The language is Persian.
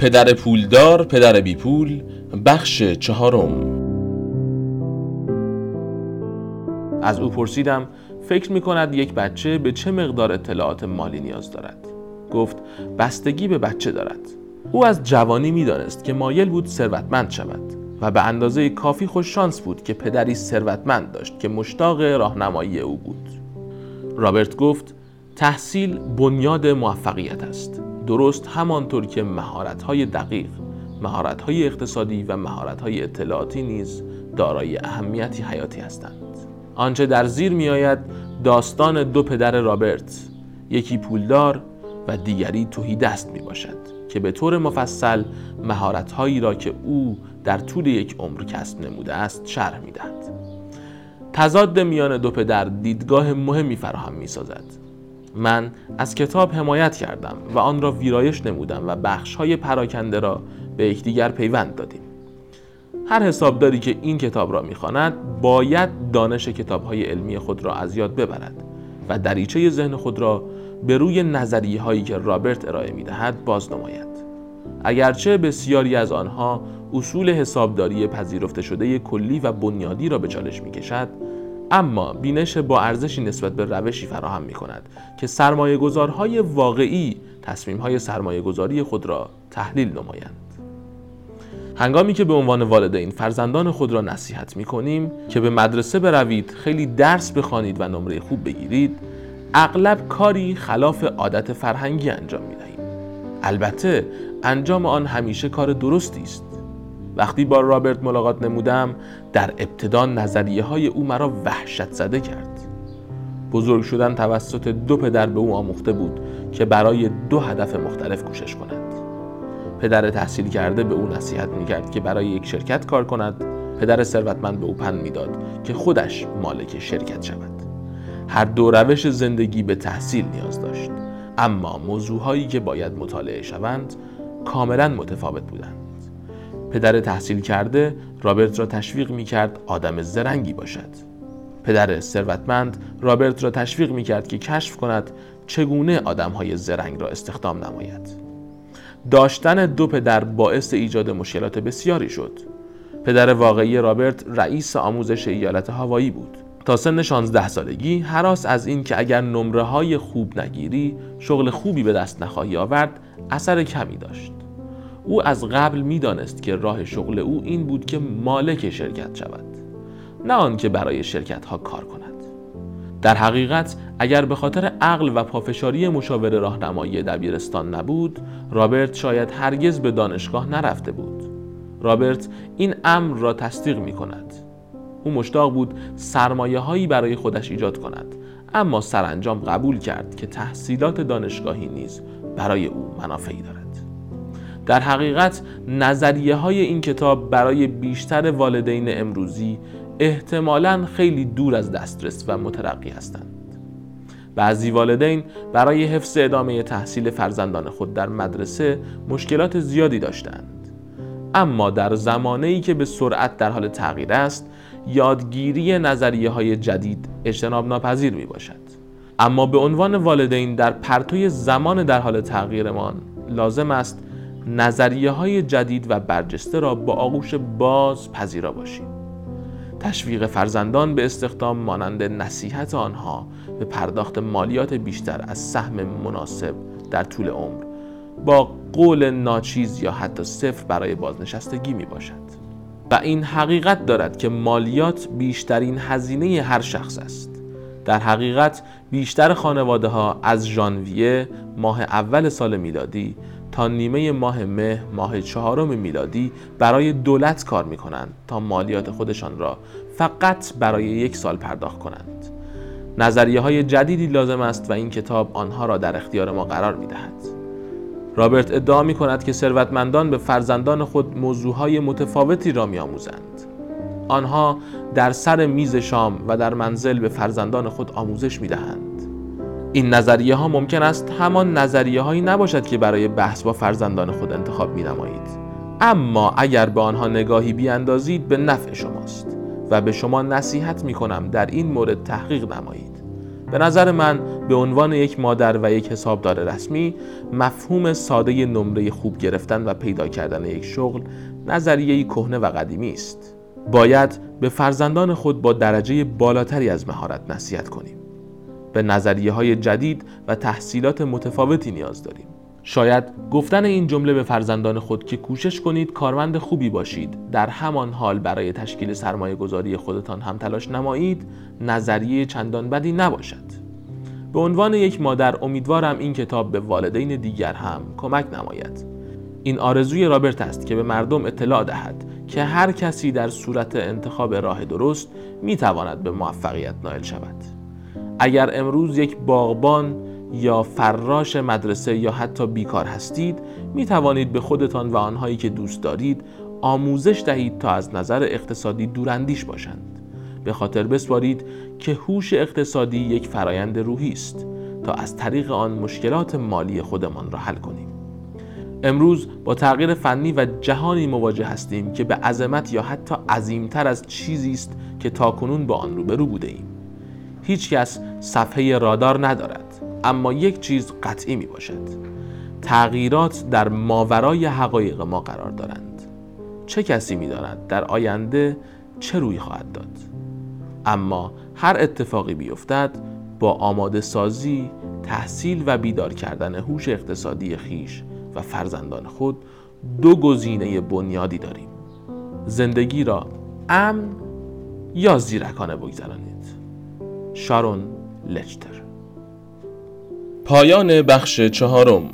پدر پولدار پدر بی پول بخش چهارم. از او پرسیدم فکر می کند یک بچه به چه مقدار اطلاعات مالی نیاز دارد؟ گفت بستگی به بچه دارد. او از جوانی می‌دانست که مایل بود ثروتمند شود و به اندازه کافی خوش شانس بود که پدری ثروتمند داشت که مشتاق راهنمایی او بود. رابرت گفت تحصیل بنیاد موفقیت است. درست همانطور که مهارت‌های دقیق مهارت‌های اقتصادی و مهارت‌های اطلاعاتی نیز دارای اهمیتی حیاتی هستند آنچه در زیر میآید داستان دو پدر رابرت یکی پولدار و دیگری توهی دست می باشد که به طور مفصل مهارت‌هایی را که او در طول یک عمر کسب نموده است شرح می دهد. تضاد میان دو پدر دیدگاه مهمی فراهم می سازد. من از کتاب حمایت کردم و آن را ویرایش نمودم و بخش های پراکنده را به یکدیگر پیوند دادیم. هر حسابداری که این کتاب را می‌خواند باید دانش کتاب های علمی خود را از یاد ببرد و دریچه ذهن خود را به روی نظریه هایی که رابرت ارائه می دهد باز نماید. اگرچه بسیاری از آنها اصول حسابداری پذیرفته شده کلی و بنیادی را به چالش می کشد اما بینش با ارزشی نسبت به روشی فراهم می کند که سرمایه گذارهای واقعی تصمیم های سرمایه گذاری خود را تحلیل نمایند. هنگامی که به عنوان والدین فرزندان خود را نصیحت می کنیم که به مدرسه بروید خیلی درس بخوانید و نمره خوب بگیرید اغلب کاری خلاف عادت فرهنگی انجام می دهیم البته انجام آن همیشه کار درستی است. وقتی با رابرت ملاقات نمودم در ابتدا نظریه های او مرا وحشت زده کرد. بزرگ شدن توسط دو پدر به او آموخته بود که برای دو هدف مختلف کوشش کند. پدر تحصیل کرده به او نصیحت می‌کرد که برای یک شرکت کار کند. پدر ثروتمند به او پند می‌داد که خودش مالک شرکت شود. هر دو روش زندگی به تحصیل نیاز داشت. اما موضوعهایی که باید مطالعه شوند کاملا متفاوت بودند. پدر تحصیل کرده رابرت را تشویق می کرد آدم زرنگی باشد. پدر ثروتمند رابرت را تشویق می کرد که کشف کند چگونه آدم های زرنگ را استخدام نماید. داشتن دو پدر باعث ایجاد مشکلات بسیاری شد. پدر واقعی رابرت رئیس آموزش ایالت هاوایی بود. تا سن 16 سالگی حراس از این که اگر نمره های خوب نگیری شغل خوبی به دست نخواهی آورد اثر کمی داشت. او از قبل می‌دانست که راه شغل او این بود که مالک شرکت شود نه آنکه برای شرکت ها کار کند. در حقیقت اگر به خاطر عقل و پافشاری مشاور راهنمایی دبیرستان نبود رابرت شاید هرگز به دانشگاه نرفته بود. رابرت این امر را تصدیق می کند او مشتاق بود سرمایه هایی برای خودش ایجاد کند اما سرانجام قبول کرد که تحصیلات دانشگاهی نیز برای او منافعی دارد. در حقیقت نظریه های این کتاب برای بیشتر والدین امروزی احتمالا خیلی دور از دسترس و مترقی هستند. بعضی والدین برای حفظ ادامه تحصیل فرزندان خود در مدرسه مشکلات زیادی داشتند. اما در زمانه که به سرعت در حال تغییر است یادگیری نظریه های جدید اجتناب ناپذیر می باشد اما به عنوان والدین در پرتوی زمان در حال تغییرمان لازم است نظریه های جدید و برجسته را با آغوش باز پذیرا باشیم. تشویق فرزندان به استخدام مانند نصیحت آنها به پرداخت مالیات بیشتر از سهم مناسب در طول عمر با قول ناچیز یا حتی صفر برای بازنشستگی می باشد و این حقیقت دارد که مالیات بیشترین هزینه هر شخص است. در حقیقت بیشتر خانواده ها از ژانویه ماه اول سال میلادی تا نیمه ماه مه ماه چهارم میلادی برای دولت کار می کنند تا مالیات خودشان را فقط برای یک سال پرداخت کنند نظریه های جدیدی لازم است و این کتاب آنها را در اختیار ما قرار می دهد. رابرت ادعا می کند که ثروتمندان به فرزندان خود موضوعهای متفاوتی را می آموزند. آنها در سر میز شام و در منزل به فرزندان خود آموزش می دهند. این نظریه ها ممکن است همان نظریه هایی نباشد که برای بحث با فرزندان خود انتخاب می نمایید. اما اگر به آنها نگاهی بیاندازید به نفع شماست و به شما نصیحت می کنم در این مورد تحقیق نمایید. به نظر من به عنوان یک مادر و یک حسابدار رسمی مفهوم ساده نمره خوب گرفتن و پیدا کردن یک شغل نظریه کهنه و قدیمی است. باید به فرزندان خود با درجه بالاتری از مهارت نصیحت کنیم. به نظریه های جدید و تحصیلات متفاوتی نیاز داریم. شاید گفتن این جمله به فرزندان خود که کوشش کنید کارمند خوبی باشید در همان حال برای تشکیل سرمایه گذاری خودتان هم تلاش نمایید نظریه چندان بدی نباشد. به عنوان یک مادر امیدوارم این کتاب به والدین دیگر هم کمک نماید. این آرزوی رابرت است که به مردم اطلاع دهد که هر کسی در صورت انتخاب راه درست می تواند به موفقیت نائل شود. اگر امروز یک باغبان یا فراش مدرسه یا حتی بیکار هستید می توانید به خودتان و آنهایی که دوست دارید آموزش دهید تا از نظر اقتصادی دوراندیش باشند. به خاطر بسپارید که هوش اقتصادی یک فرایند روحی است تا از طریق آن مشکلات مالی خودمان را حل کنیم. امروز با تغییر فنی و جهانی مواجه هستیم که به عظمت یا حتی عظیمتر از چیزی است که تاکنون با آن روبرو بوده ایم. هیچ کس صفحه رادار ندارد اما یک چیز قطعی می باشد تغییرات در ماورای حقایق ما قرار دارند. چه کسی می داند در آینده چه روی خواهد داد؟ اما هر اتفاقی بیفتد با آماده سازی تحصیل و بیدار کردن هوش اقتصادی خیش و فرزندان خود دو گزینه بنیادی داریم. زندگی را امن یا زیرکانه بگذرانید. شارون لچتر. پایان بخش چهارم.